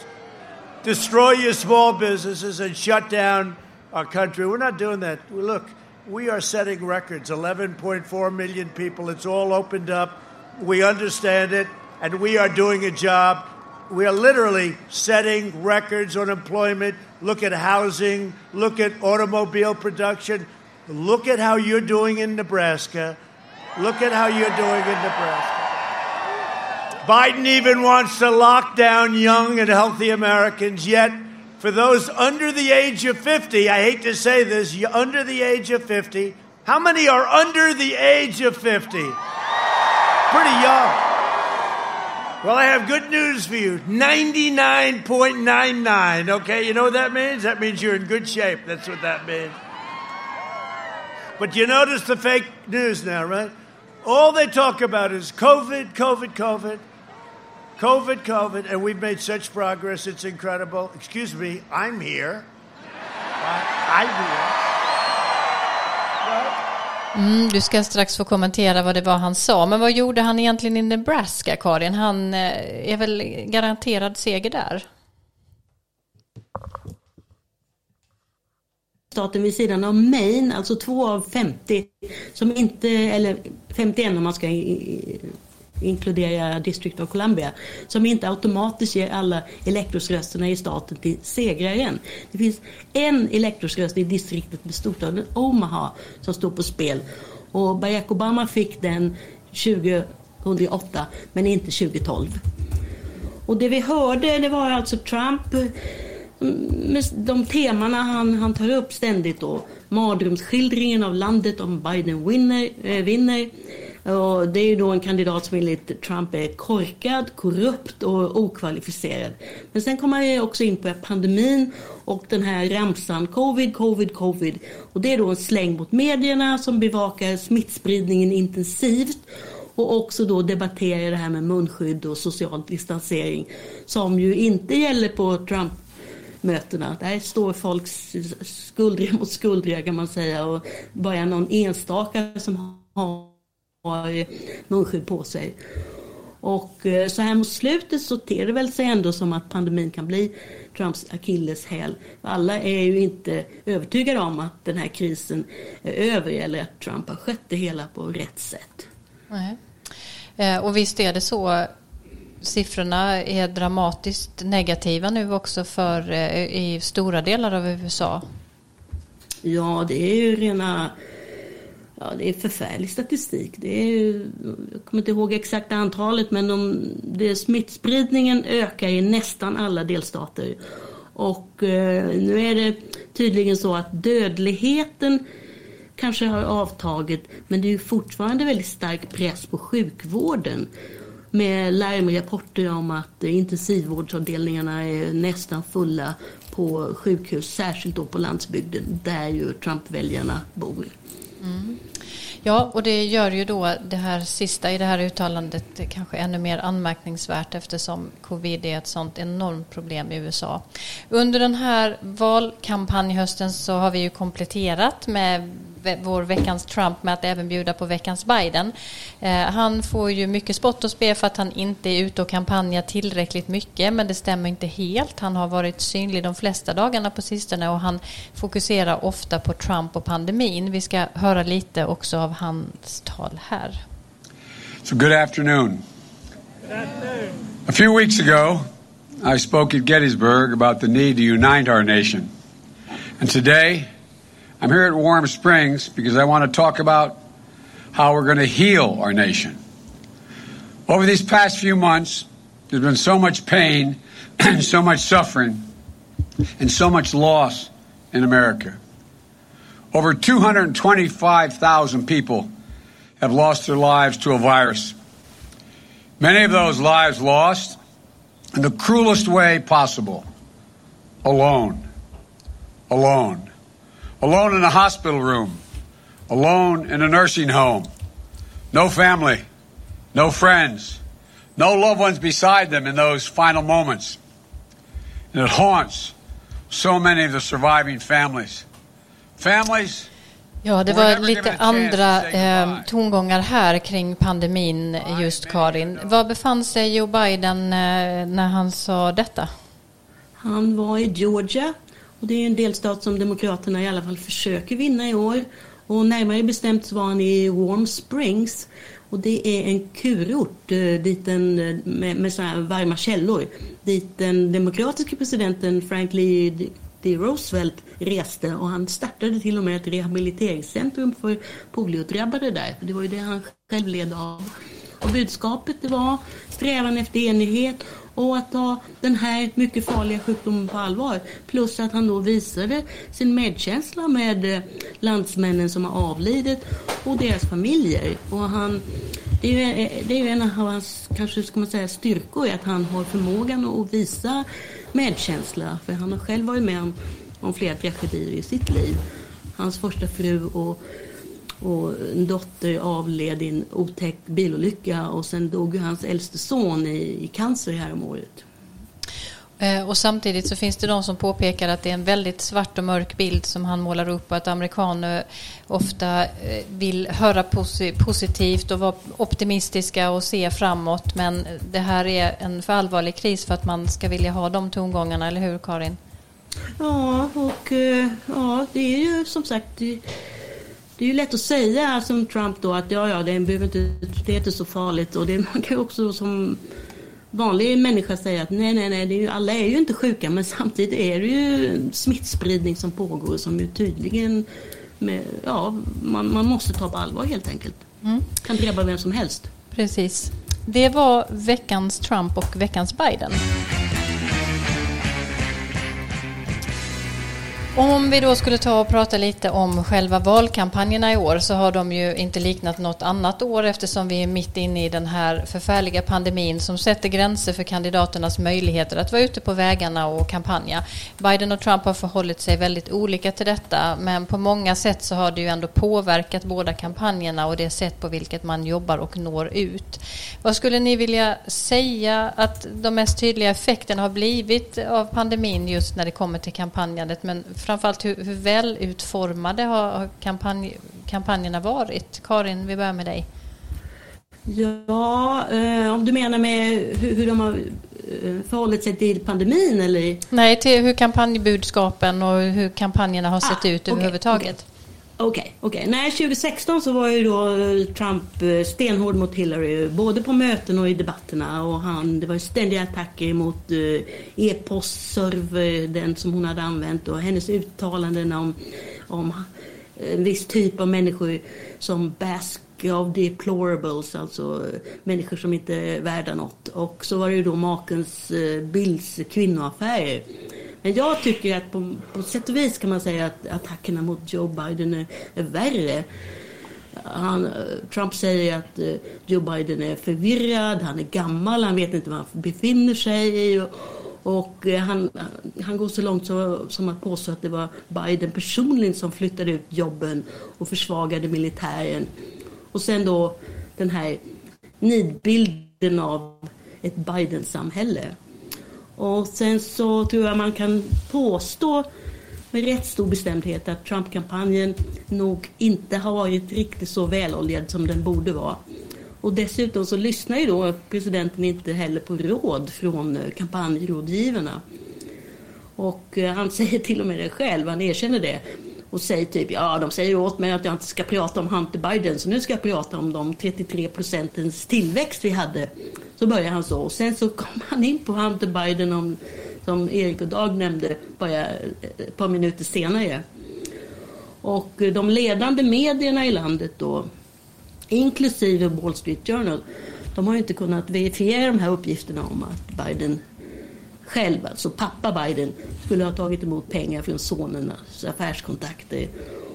destroy your small businesses, and shut down our country. We're not doing that. Look, we are setting records 11.4 million people. It's all opened up. We understand it, and we are doing a job. We are literally setting records on employment. Look at housing, look at automobile production, look at how you're doing in Nebraska. Look at how you're doing in Nebraska. Biden even wants to lock down young and healthy Americans, yet For those under the age of 50, I hate to say this, under the age of 50. How many are under the age of 50? Pretty young. Well, I have good news for you 99.99. Okay, you know what that means? That means you're in good shape. That's what that means. But you notice the fake news now, right? All they talk about is COVID, COVID, COVID. COVID, COVID, and we've made such progress. It's incredible. Excuse me, I'm here. I'm here. Mm, du ska strax få kommentera vad det var han sa. Men vad gjorde han egentligen i Nebraska, Karin? Han eh, är väl garanterad seger där? staten vid sidan av Maine, alltså två av 50, som inte, eller 51 om man ska inkludera District of Columbia, som inte automatiskt ger alla elektorsrösterna i staten till segraren. Det finns en elektorsröst i distriktet med storstaden Omaha som står på spel. Och Barack Obama fick den 2008 men inte 2012. Och det vi hörde det var alltså Trump mm, med de temana han, han tar upp ständigt då. Mardrömsskildringen av landet om Biden winner, äh, vinner eh, och det är ju då en kandidat som enligt Trump är korkad, korrupt och okvalificerad. Men sen kommer han också in på pandemin och den här ramsan covid, covid, covid. Och det är då en släng mot medierna som bevakar smittspridningen intensivt och också då debatterar det här med munskydd och social distansering som ju inte gäller på Trump mötena. Där står folk skuldra mot skuldra kan man säga och bara någon enstaka som har har munskydd på sig. Och eh, så här mot slutet så ter det väl sig ändå som att pandemin kan bli Trumps akilleshäl. Alla är ju inte övertygade om att den här krisen är över eller att Trump har skött det hela på rätt sätt. Nej. Eh, och visst är det så siffrorna är dramatiskt negativa nu också för eh, i stora delar av USA. Ja, det är ju rena Ja, det är förfärlig statistik. Det är, jag kommer inte ihåg exakta antalet men de, det, smittspridningen ökar i nästan alla delstater. Och eh, nu är det tydligen så att dödligheten kanske har avtagit men det är fortfarande väldigt stark press på sjukvården med larmrapporter om att intensivvårdsavdelningarna är nästan fulla på sjukhus, särskilt då på landsbygden där ju Trump-väljarna bor. Mm. Ja, och det gör ju då det här sista i det här uttalandet kanske ännu mer anmärkningsvärt eftersom covid är ett sånt enormt problem i USA. Under den här valkampanjhösten så har vi ju kompletterat med vår veckans Trump med att även bjuda på veckans Biden. Eh, han får ju mycket spott och spe för att han inte är ute och kampanjar tillräckligt mycket men det stämmer inte helt. Han har varit synlig de flesta dagarna på sistone och han fokuserar ofta på Trump och pandemin. Vi ska höra lite också av hans tal här. So good afternoon. A few weeks ago I spoke at Gettysburg about the need to unite our nation. And today I'm here at Warm Springs because I want to talk about how we're going to heal our nation. Over these past few months, there's been so much pain, and so much suffering, and so much loss in America. Over 225,000 people have lost their lives to a virus. Many of those lives lost in the cruelest way possible alone. Alone alone in a hospital room, alone in a nursing home, no family, no friends, no loved ones beside them in those final moments. And it haunts so many of the surviving families. Families Ja, det var lite andra eh, tongångar här kring pandemin just Karin. Var befann sig Joe Biden eh, när han sa detta? Han var i Georgia och det är en delstat som Demokraterna i alla fall försöker vinna i år. Och närmare bestämt så var han i Warm Springs. Och det är en kurort eh, dit en, eh, med, med så här varma källor. Dit den demokratiska presidenten Frank Lee D. Roosevelt reste och han startade till och med ett rehabiliteringscentrum för poliodrabbade där. Det var ju det han själv led av. Och budskapet det var strävan efter enighet och att ta den här mycket farliga sjukdomen på allvar. Plus att han då visade sin medkänsla med eh, landsmännen som har avlidit och deras familjer. Och han, det, är ju, eh, det är ju en av hans, kanske ska man säga, styrkor, att han har förmågan att visa medkänsla. För han har själv varit med om, om flera tragedier i sitt liv. Hans första fru och och en dotter avled i en otäck bilolycka och sen dog hans äldste son i, i cancer häromåret. Eh, och samtidigt så finns det de som påpekar att det är en väldigt svart och mörk bild som han målar upp och att amerikaner ofta eh, vill höra positivt och vara optimistiska och se framåt. Men det här är en för allvarlig kris för att man ska vilja ha de tongångarna, eller hur Karin? Ja, och eh, ja, det är ju som sagt det är ju lätt att säga som Trump då att ja, ja, det är, inte, det är inte så farligt. Och det, man kan också som vanlig människa säga att nej, nej, nej, det är ju, alla är ju inte sjuka. Men samtidigt är det ju smittspridning som pågår som ju tydligen med, ja, man, man måste ta på allvar helt enkelt. Mm. Kan drabba vem som helst. Precis. Det var veckans Trump och veckans Biden. Om vi då skulle ta och prata lite om själva valkampanjerna i år så har de ju inte liknat något annat år eftersom vi är mitt inne i den här förfärliga pandemin som sätter gränser för kandidaternas möjligheter att vara ute på vägarna och kampanja. Biden och Trump har förhållit sig väldigt olika till detta men på många sätt så har det ju ändå påverkat båda kampanjerna och det sätt på vilket man jobbar och når ut. Vad skulle ni vilja säga att de mest tydliga effekterna har blivit av pandemin just när det kommer till kampanjandet men framförallt hur, hur väl utformade har kampanj, kampanjerna varit? Karin, vi börjar med dig. Ja, eh, om du menar med hur, hur de har eh, förhållit sig till pandemin eller? Nej, till hur kampanjbudskapen och hur kampanjerna har sett ah, ut överhuvudtaget. Okay. Okej, okay, okay, Nej, 2016 så var ju då Trump eh, stenhård mot Hillary, både på möten och i debatterna. Och han, det var ständiga attacker mot eh, e-postserver, den som hon hade använt, och hennes uttalanden om, om eh, en viss typ av människor som bask of deplorables, alltså människor som inte är värda något. Och så var det ju då makens Bills kvinnoaffärer men jag tycker att på, på sätt och vis kan man säga att attackerna mot Joe Biden är, är värre. Han, eh, Trump säger att eh, Joe Biden är förvirrad, han är gammal, han vet inte var han befinner sig. Och, och han, han går så långt så, som att påstå att det var Biden personligen som flyttade ut jobben och försvagade militären. Och sen då den här nidbilden av ett Biden-samhälle. Och sen så tror jag man kan påstå med rätt stor bestämdhet att Trump-kampanjen nog inte har varit riktigt så väloljad som den borde vara. Och dessutom så lyssnar ju då presidenten inte heller på råd från eh, kampanjrådgivarna. Och eh, han säger till och med det själv, han erkänner det. Och säger typ, ja de säger åt mig att jag inte ska prata om Hunter Biden så nu ska jag prata om de 33 procentens tillväxt vi hade så börjar han så. Och sen så kom han in på Hunter Biden om, som Erik och Dag nämnde bara eh, ett par minuter senare. Och eh, de ledande medierna i landet då, inklusive Wall Street Journal, de har ju inte kunnat verifiera de här uppgifterna om att Biden själv, alltså pappa Biden, skulle ha tagit emot pengar från sonernas affärskontakter.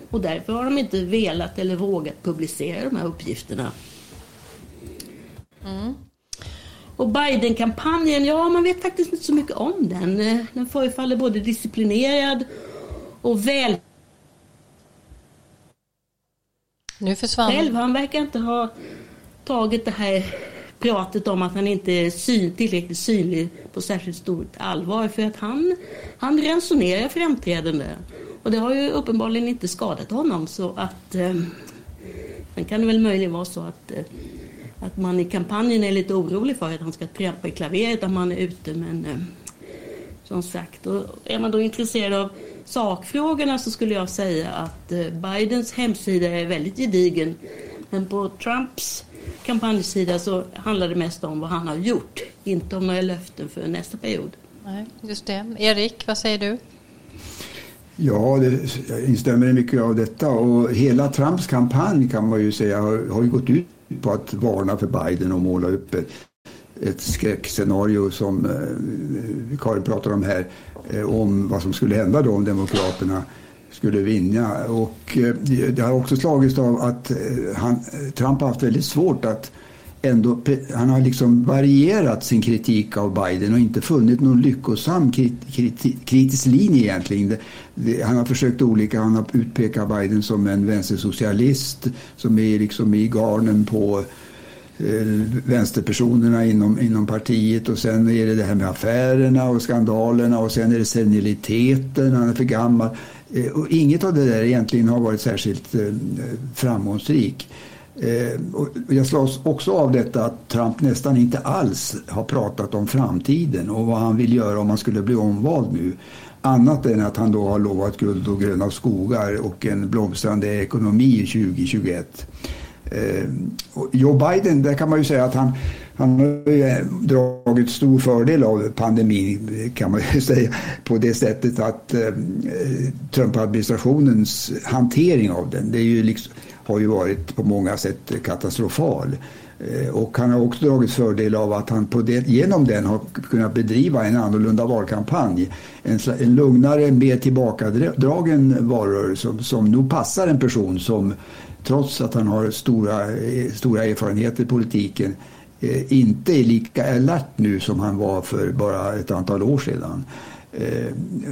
Och därför har de inte velat eller vågat publicera de här uppgifterna. Mm. Och Biden-kampanjen, ja man vet faktiskt inte så mycket om den. Den förefaller både disciplinerad och väl... Nu försvann... Själv, han verkar inte ha tagit det här pratet om att han inte är syn, tillräckligt synlig på särskilt stort allvar. För att han, han ransonerar framträdande. Och det har ju uppenbarligen inte skadat honom. Så att... Eh, sen kan det väl möjligen vara så att eh, att man i kampanjen är lite orolig för att han ska trampa i klaveret om han är ute. Men eh, som sagt, och är man då intresserad av sakfrågorna så skulle jag säga att eh, Bidens hemsida är väldigt gedigen. Men på Trumps kampanjsida så handlar det mest om vad han har gjort, inte om några löften för nästa period. Nej, just det. Erik, vad säger du? Ja, det, jag instämmer i mycket av detta och hela Trumps kampanj kan man ju säga har, har gått ut på att varna för Biden och måla upp ett, ett skräckscenario som eh, Karin pratar om här, eh, om vad som skulle hända då om Demokraterna skulle vinna. Och eh, det har också slagits av att eh, han, Trump har haft väldigt svårt att ändå, han har liksom varierat sin kritik av Biden och inte funnit någon lyckosam kritisk linje egentligen. Han har försökt olika, han har utpekat Biden som en vänstersocialist som är liksom i garnen på eh, vänsterpersonerna inom, inom partiet och sen är det det här med affärerna och skandalerna och sen är det seniliteten, han är för gammal. Eh, och inget av det där egentligen har varit särskilt eh, framgångsrik. Eh, jag slås också av detta att Trump nästan inte alls har pratat om framtiden och vad han vill göra om han skulle bli omvald nu. Annat än att han då har lovat guld och gröna skogar och en blomstrande ekonomi 2021. Eh, Joe Biden, där kan man ju säga att han, han har eh, dragit stor fördel av pandemin kan man ju säga på det sättet att eh, Trump-administrationens hantering av den, det är ju liksom, har ju varit på många sätt katastrofal. Eh, och han har också dragit fördel av att han på det, genom den har kunnat bedriva en annorlunda valkampanj. En, en lugnare, mer tillbakadragen valrörelse som, som nog passar en person som trots att han har stora, stora erfarenheter i politiken eh, inte är lika alert nu som han var för bara ett antal år sedan. Eh,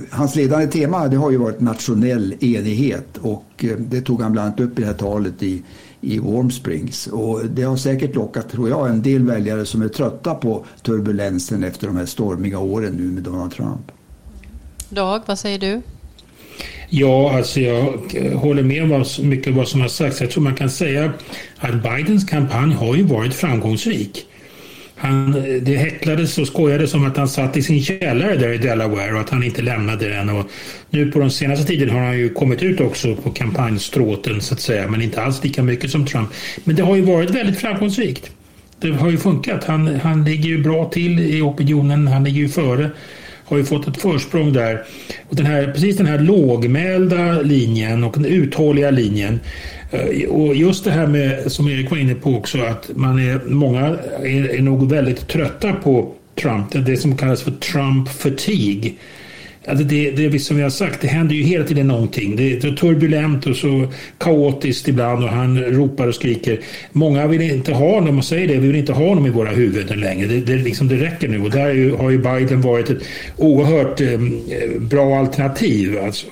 hans ledande tema det har ju varit nationell enighet och eh, det tog han bland annat upp i det här talet i, i Warm Springs. Och det har säkert lockat, tror jag, en del väljare som är trötta på turbulensen efter de här stormiga åren nu med Donald Trump. Dag, vad säger du? Ja, alltså jag eh, håller med om mycket av vad som har sagts. Jag tror man kan säga att Bidens kampanj har ju varit framgångsrik. Han, eh, det häcklades och skojades om att han satt i sin källare där i Delaware och att han inte lämnade den. Och nu på den senaste tiden har han ju kommit ut också på kampanjstråten så att säga, men inte alls lika mycket som Trump. Men det har ju varit väldigt framgångsrikt. Det har ju funkat. Han, han ligger ju bra till i opinionen, han ligger ju före har ju fått ett försprång där. Och den här, precis den här lågmälda linjen och den uthålliga linjen. Eh, och just det här med, som Erik var inne på också, att man är, många är, är nog väldigt trötta på Trump. Det som kallas för Trump fatigue. Alltså det, det som vi har sagt, det händer ju hela tiden någonting. Det är turbulent och så kaotiskt ibland och han ropar och skriker. Många vill inte ha honom, och säger det, vi vill inte ha honom i våra huvuden längre. Det, det, liksom, det räcker nu och där har ju Biden varit ett oerhört eh, bra alternativ. Alltså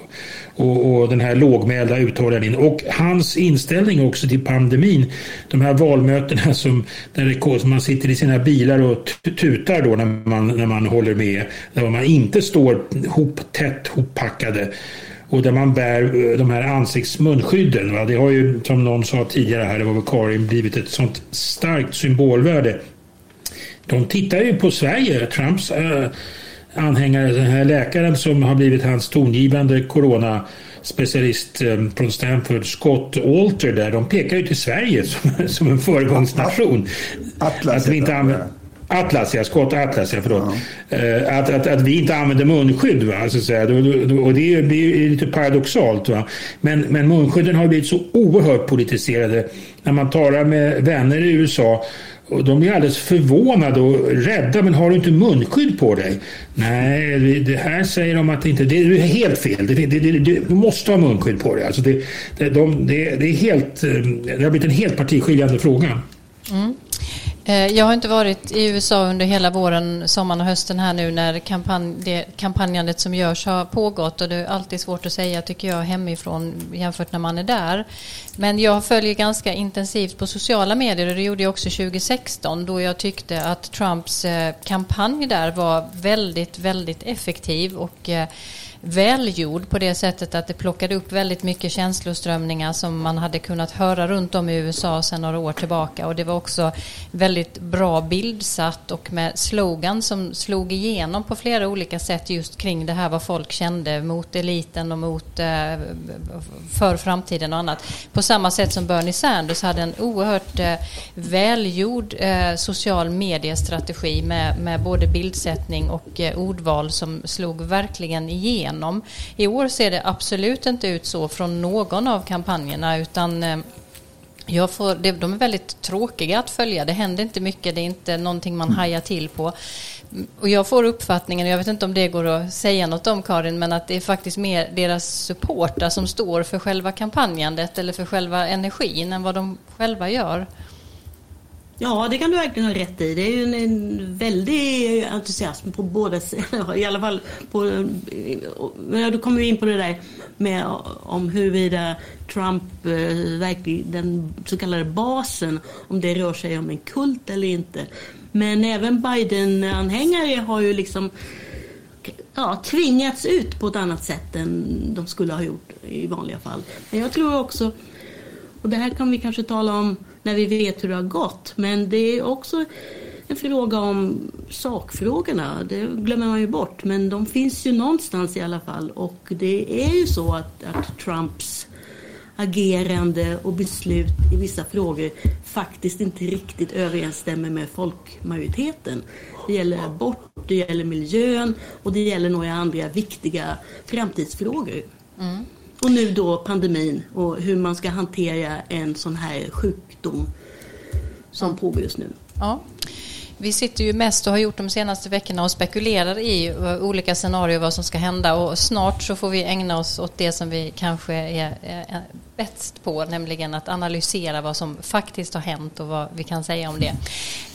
och, och den här lågmälda uthålligheten. Och hans inställning också till pandemin. De här valmötena som, där man sitter i sina bilar och tutar då när man, när man håller med. Där man inte står hop, tätt hoppackade och där man bär eh, de här ansiktsmunskydden. Va? Det har ju som någon sa tidigare här, det var väl Karin, blivit ett sånt starkt symbolvärde. De tittar ju på Sverige, Trumps äh, anhängare, den här läkaren som har blivit hans tongivande corona specialist eh, från Stanford, Scott Alter där, de pekar ju till Sverige som, som en föregångsnation. Atlas att vi inte använder, Atlas, ja. Scott Atlas, ja. Förlåt. Ja. Uh, att, att, att vi inte använder munskydd. Va? Så att säga. Och det är, det är lite paradoxalt. Va? Men, men munskydden har blivit så oerhört politiserade. När man talar med vänner i USA och de blir alldeles förvånade och rädda. Men har du inte munskydd på dig? Nej, det här säger de att det inte det är helt fel. Det, det, det, du måste ha munskydd på dig. Alltså det, det, de, det, är helt, eh, det har blivit en helt partiskiljande fråga. Mm. Eh, jag har inte varit i USA under hela våren, sommaren och hösten här nu när kampanj, det kampanjandet som görs har pågått och det är alltid svårt att säga tycker jag hemifrån jämfört när man är där. Men jag följer ganska intensivt på sociala medier och det gjorde jag också 2016 då jag tyckte att Trumps eh, kampanj där var väldigt, väldigt effektiv och eh, välgjord på det sättet att det plockade upp väldigt mycket känsloströmningar som man hade kunnat höra runt om i USA sedan några år tillbaka och det var också väldigt bra bildsatt och med slogan som slog igenom på flera olika sätt just kring det här vad folk kände mot eliten och mot eh, för framtiden och annat. På samma sätt som Bernie Sanders hade en oerhört eh, välgjord eh, social mediestrategi med, med både bildsättning och ordval som slog verkligen igenom igenom. I år ser det absolut inte ut så från någon av kampanjerna utan eh, Jag får, de är väldigt tråkiga att följa. Det händer inte mycket. Det är inte någonting man hajar till på. Och jag får uppfattningen, jag vet inte om det går att säga något om Karin, men att det är faktiskt mer deras supportrar som står för själva kampanjandet eller för själva energin än vad de själva gör. Ja, det kan du verkligen ha rätt i. Det är ju en, en väldig entusiasm på båda sidor. I alla fall på... Eh, ja, du kommer in på det där med om huruvida Trump, eh, verkligen, den så kallade basen, om det rör sig om en kult eller inte. Men även Biden-anhängare har ju liksom ja, tvingats ut på ett annat sätt än de skulle ha gjort i vanliga fall. Men jag tror också, och det här kan vi kanske tala om när vi vet hur det har gått, men det är också en fråga om sakfrågorna. Det glömmer man ju bort, men de finns ju någonstans i alla fall. Och det är ju så att, att Trumps agerande och beslut i vissa frågor faktiskt inte riktigt överensstämmer med folkmajoriteten. Det gäller abort, det gäller miljön och det gäller några andra viktiga framtidsfrågor. Mm. Och nu då pandemin och hur man ska hantera en sån här sjukdom som ja. pågår just nu. Ja. Vi sitter ju mest och har gjort de senaste veckorna och spekulerar i olika scenarier vad som ska hända och snart så får vi ägna oss åt det som vi kanske är, bäst på, nämligen att analysera vad som faktiskt har hänt och vad vi kan säga om det.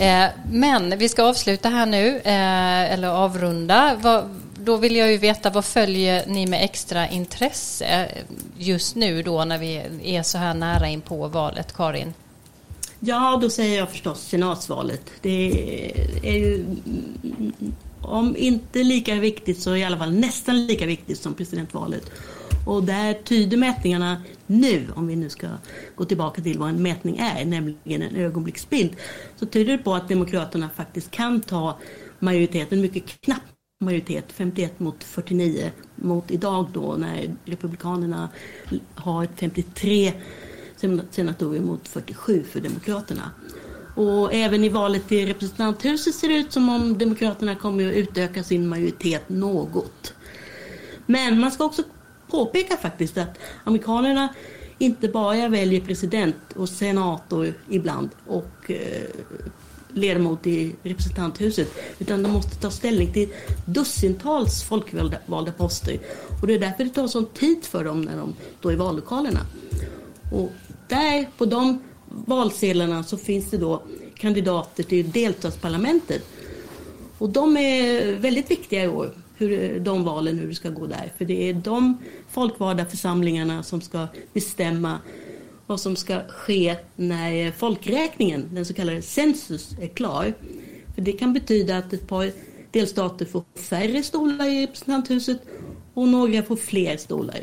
Eh, men vi ska avsluta här nu, eh, eller avrunda. Då vill jag ju veta vad följer ni med extra intresse just nu då när vi är så här nära in på valet, Karin? Ja, då säger jag förstås senatsvalet. Det är ju om inte lika viktigt så i alla fall nästan lika viktigt som presidentvalet. Och där tyder mätningarna nu, om vi nu ska gå tillbaka till vad en mätning är, nämligen en ögonblicksbild, så tyder det på att Demokraterna faktiskt kan ta majoriteten, mycket knappt majoritet, 51 mot 49, mot idag då när Republikanerna har 53 senatorer mot 47 för Demokraterna. Och även i valet till representanthuset ser det ut som om Demokraterna kommer att utöka sin majoritet något. Men man ska också påpeka faktiskt att amerikanerna inte bara väljer president och senator ibland och eh, ledamot i representanthuset utan de måste ta ställning till dussintals folkvalda poster. Och det är därför det tar sån tid för dem när de står i vallokalerna. Och där, på de valsedlarna, så finns det då kandidater till delstatsparlamentet. Och de är väldigt viktiga i år, hur, de valen, hur det ska gå där. För det är de folkvalda församlingarna som ska bestämma vad som ska ske när folkräkningen, den så kallade census, är klar. För det kan betyda att ett par delstater får färre stolar i representanthuset och några får fler stolar.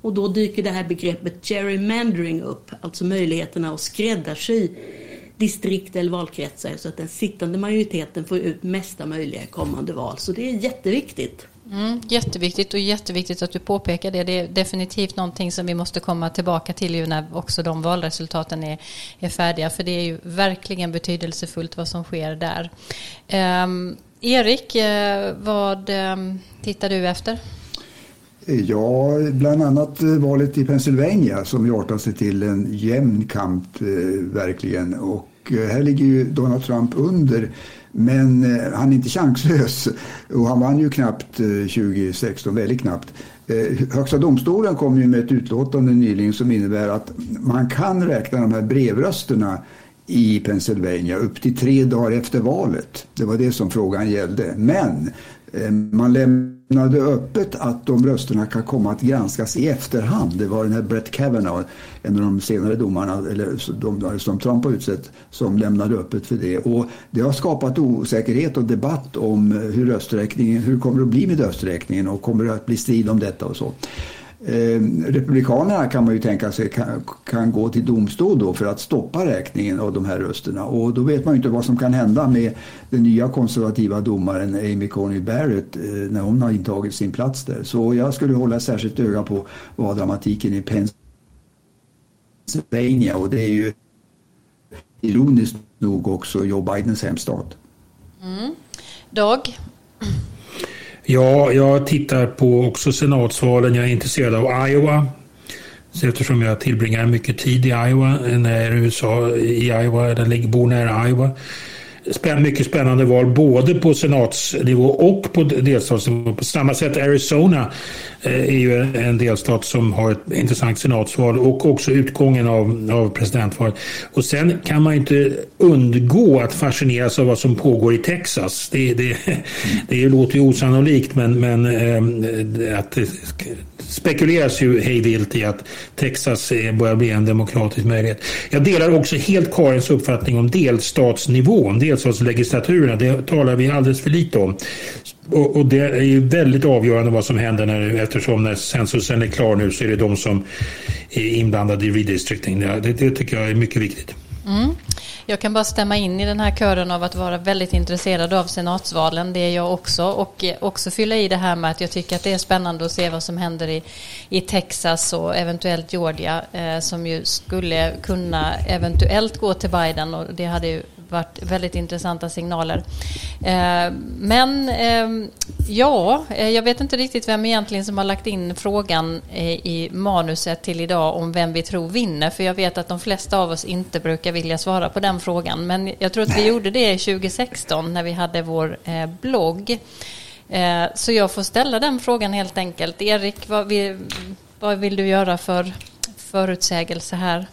Och då dyker det här begreppet gerrymandering upp, alltså möjligheterna att skräddarsy distrikt eller valkretsar så att den sittande majoriteten får ut mesta möjliga kommande val. Så det är jätteviktigt. Mm, jätteviktigt och jätteviktigt att du påpekar det. Det är definitivt någonting som vi måste komma tillbaka till ju när också de valresultaten är, är färdiga. För det är ju verkligen betydelsefullt vad som sker där. Um, Erik, eh, vad um, tittar du efter? Ja, bland annat eh, valet i Pennsylvania som ju artar sig till en jämn kamp eh, verkligen. Och eh, här ligger ju Donald Trump under men eh, han är inte chanslös och han vann ju knappt eh, 2016, väldigt knappt. Eh, Högsta domstolen kom ju med ett utlåtande nyligen som innebär att man kan räkna de här brevrösterna i Pennsylvania upp till tre dagar efter valet. Det var det som frågan gällde. Men Eh, man lämnade öppet att de rösterna kan komma att granskas i efterhand. Det var den här Brett Kavanaugh, en av de senare domarna eller de som Trump har utsett, som lämnade öppet för det. Och det har skapat osäkerhet och debatt om eh, hur rösträkningen, hur kommer det att bli med rösträkningen och kommer det att bli strid om detta och så. Eh, republikanerna kan man ju tänka sig kan, kan, gå till domstol då för att stoppa räkningen av de här rösterna. Och då vet man ju inte vad som kan hända med den nya konservativa domaren Amy Coney Barrett eh, när hon har intagit sin plats där. Så jag skulle hålla särskilt öga på vad dramatiken i Pennsylvania och det är ju ironiskt nog också Joe Bidens hemstat. Mm. Dag? Ja, jag tittar på också senatsvalen. Jag är intresserad av Iowa. Så eftersom jag tillbringar mycket tid i Iowa, när är i USA, i Iowa, eller bor nära Iowa mycket spännande val både på senatsnivå och på delstatsnivå. På samma sätt Arizona eh, är ju en delstat som har ett intressant senatsval och också utgången av, av presidentvalet. Och sen kan man inte undgå att fascineras av vad som pågår i Texas. Det, det, det låter ju osannolikt men, men eh, att det spekuleras ju hejvilt i att Texas börjar bli en demokratisk möjlighet. Jag delar också helt Karins uppfattning om delstatsnivån, delstatslegislaturerna. Det talar vi alldeles för lite om. Och, och, det är ju väldigt avgörande vad som händer när, eftersom när censusen är klar nu så är det de som är inblandade i redistricting. Det, det tycker jag är mycket viktigt. Mm. Jag kan bara stämma in i den här kören av att vara väldigt intresserad av senatsvalen. Det är jag också. Och eh, också fylla i det här med att jag tycker att det är spännande att se vad som händer i, i Texas och eventuellt Georgia eh, som ju skulle kunna eventuellt gå till Biden och det hade ju varit väldigt intressanta signaler. Eh, men eh, ja, eh, jag vet inte riktigt vem egentligen som har lagt in frågan i manuset till idag om vem vi tror vinner. För jag vet att de flesta av oss inte brukar vilja svara på den frågan. Men jag tror att vi gjorde det 2016 när vi hade vår blogg. Så jag får ställa den frågan helt enkelt. Erik, vad vill, vad vill du göra för förutsägelse här?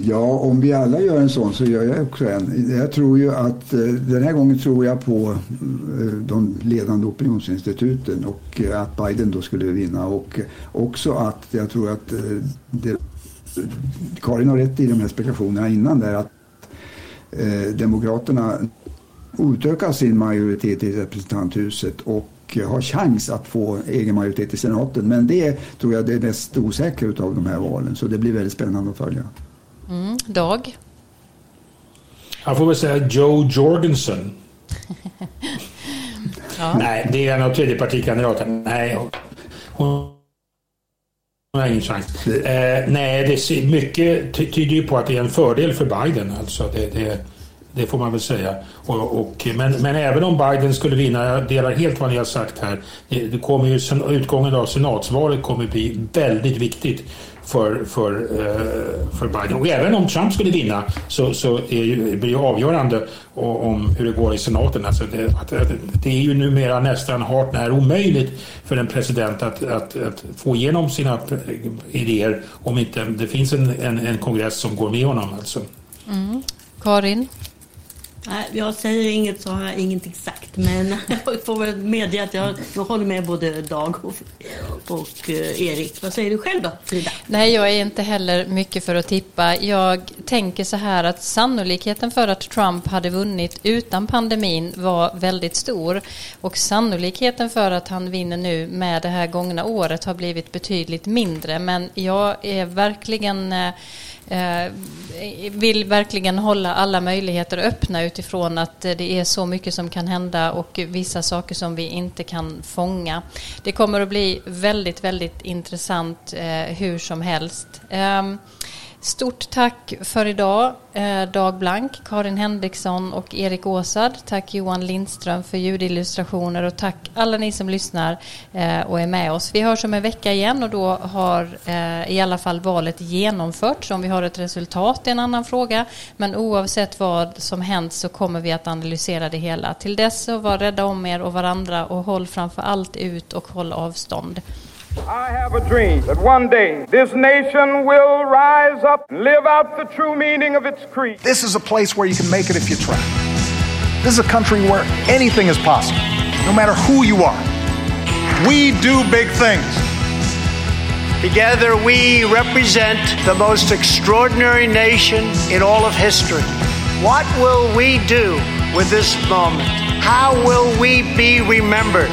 Ja, om vi alla gör en sån så gör jag också en. Jag tror ju att eh, den här gången tror jag på eh, de ledande opinionsinstituten och eh, att Biden då skulle vinna och också att jag tror att det, Karin har rätt i de här spekulationerna innan där att Demokraterna utökar sin majoritet i representanthuset och har chans att få egen majoritet i senaten. Men det tror jag är det mest osäkra av de här valen så det blir väldigt spännande att följa. Mm, Dag? Han får väl säga Joe Jorgensen. ja. Nej, det är en av tredjepartikandidaterna. Nej, hon har ingen chans. Eh, nej, det mycket tyder ju på att det är en fördel för Biden. Alltså det, det, det får man väl säga. Och, och, men, men även om Biden skulle vinna, jag delar helt vad ni har sagt här. Det, det kommer ju, utgången av senatsvalet kommer bli väldigt viktigt för, för, eh, för Biden. Och även om Trump skulle vinna så, så är ju, blir det avgörande om hur det går i senaten. Alltså det, det är ju numera nästan hart när omöjligt för en president att, att, att, få igenom sina idéer om inte det finns en, en, en kongress som går med honom. Alltså. Mm. Karin? Nej, jag säger inget så har jag ingenting sagt. Men jag får väl medge att jag, håller med både Dag och, och eh, Erik. Vad säger du själv då, Frida? Nej, jag är inte heller mycket för att tippa. Jag tänker så här att sannolikheten för att Trump hade vunnit utan pandemin var väldigt stor. Och sannolikheten för att han vinner nu med det här gångna året har blivit betydligt mindre. Men jag är verkligen Eh, Eh, vill verkligen hålla alla möjligheter öppna utifrån att eh, det är så mycket som kan hända och vissa saker som vi inte kan fånga. Det kommer att bli väldigt, väldigt intressant eh, hur som helst. Ehm, Stort tack för idag, eh, Dag Blank, Karin Henriksson och Erik Åsad. Tack Johan Lindström för ljudillustrationer och tack alla ni som lyssnar eh, och är med oss. Vi hörs om en vecka igen och då har eh, i alla fall valet genomförts. Om vi har ett resultat är en annan fråga, men oavsett vad som hänt så kommer vi att analysera det hela. Till dess så var rädda om er och varandra och håll framför allt ut och håll avstånd. I have a dream that one day this nation will rise up and live out the true meaning of its creed. This is a place where you can make it if you try. This is a country where anything is possible, no matter who you are. We do big things. Together, we represent the most extraordinary nation in all of history. What will we do with this moment? How will we be remembered?